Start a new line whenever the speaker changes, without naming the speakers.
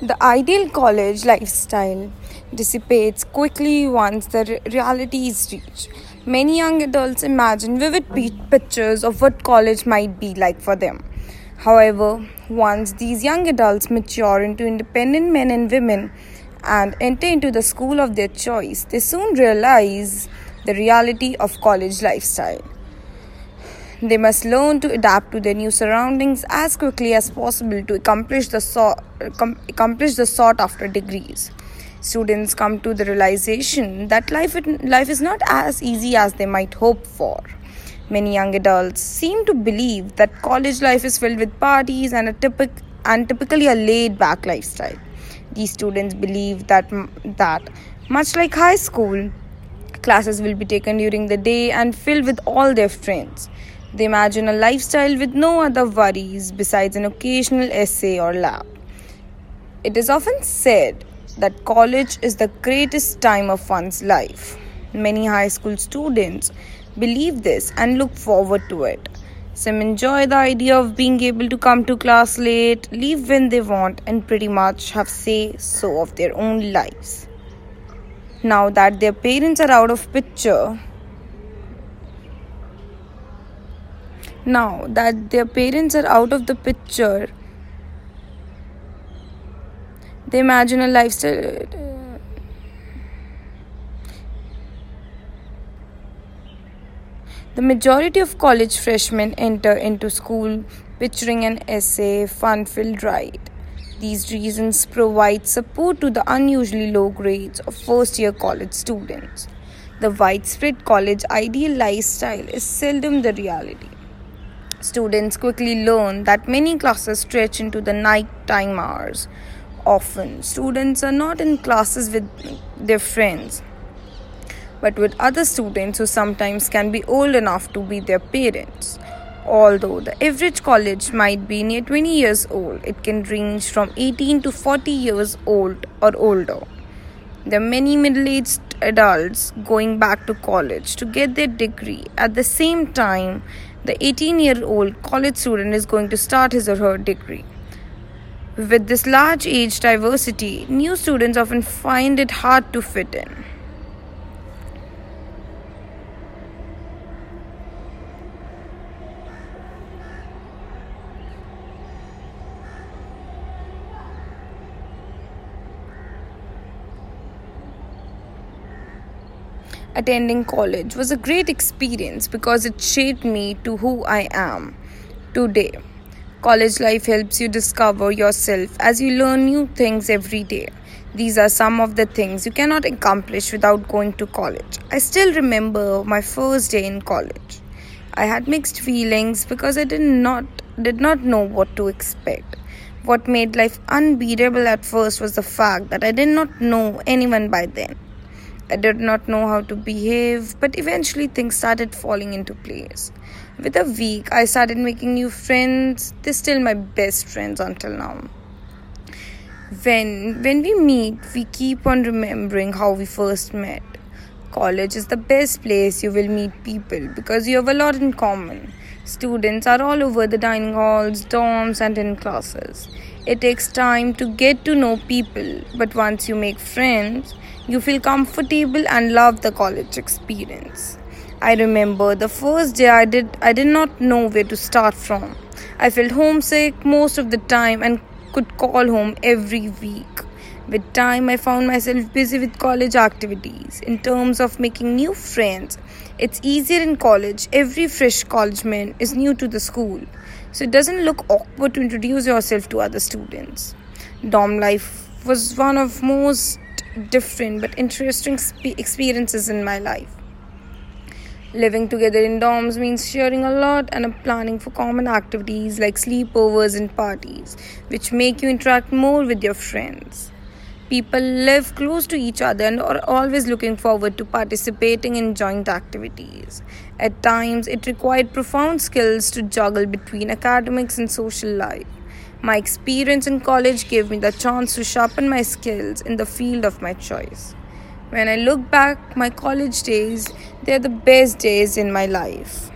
The ideal college lifestyle dissipates quickly once the reality is reached. Many young adults imagine vivid pictures of what college might be like for them. However, once these young adults mature into independent men and women and enter into the school of their choice, they soon realize the reality of college lifestyle. They must learn to adapt to their new surroundings as quickly as possible to accomplish the, so- accomplish the sought after degrees. Students come to the realization that life, life is not as easy as they might hope for. Many young adults seem to believe that college life is filled with parties and, a typic- and typically a laid back lifestyle. These students believe that, that, much like high school, classes will be taken during the day and filled with all their friends. They imagine a lifestyle with no other worries besides an occasional essay or lab. It is often said that college is the greatest time of one's life. Many high school students believe this and look forward to it. Some enjoy the idea of being able to come to class late, leave when they want, and pretty much have say so of their own lives. Now that their parents are out of picture, now that their parents are out of the picture, they imagine a lifestyle. The majority of college freshmen enter into school picturing an essay, fun filled ride. These reasons provide support to the unusually low grades of first year college students. The widespread college ideal lifestyle is seldom the reality. Students quickly learn that many classes stretch into the night time hours. Often, students are not in classes with their friends, but with other students who sometimes can be old enough to be their parents. Although the average college might be near 20 years old, it can range from 18 to 40 years old or older. There are many middle aged adults going back to college to get their degree. At the same time, the 18 year old college student is going to start his or her degree. With this large age diversity, new students often find it hard to fit in. Attending college was a great experience because it shaped me to who I am today. College life helps you discover yourself as you learn new things every day. These are some of the things you cannot accomplish without going to college. I still remember my first day in college. I had mixed feelings because I did not did not know what to expect. What made life unbearable at first was the fact that I did not know anyone by then. I did not know how to behave, but eventually things started falling into place. With a week, I started making new friends. They're still my best friends until now. When when we meet, we keep on remembering how we first met. College is the best place you will meet people because you have a lot in common. Students are all over the dining halls, dorms, and in classes. It takes time to get to know people, but once you make friends, you feel comfortable and love the college experience. I remember the first day I did I did not know where to start from. I felt homesick most of the time and could call home every week. With time, I found myself busy with college activities. In terms of making new friends, it's easier in college. Every fresh college man is new to the school, so it doesn't look awkward to introduce yourself to other students. Dorm life was one of most different but interesting experiences in my life. Living together in dorms means sharing a lot and planning for common activities like sleepovers and parties, which make you interact more with your friends. People live close to each other and are always looking forward to participating in joint activities. At times, it required profound skills to juggle between academics and social life. My experience in college gave me the chance to sharpen my skills in the field of my choice. When I look back, my college days, they are the best days in my life.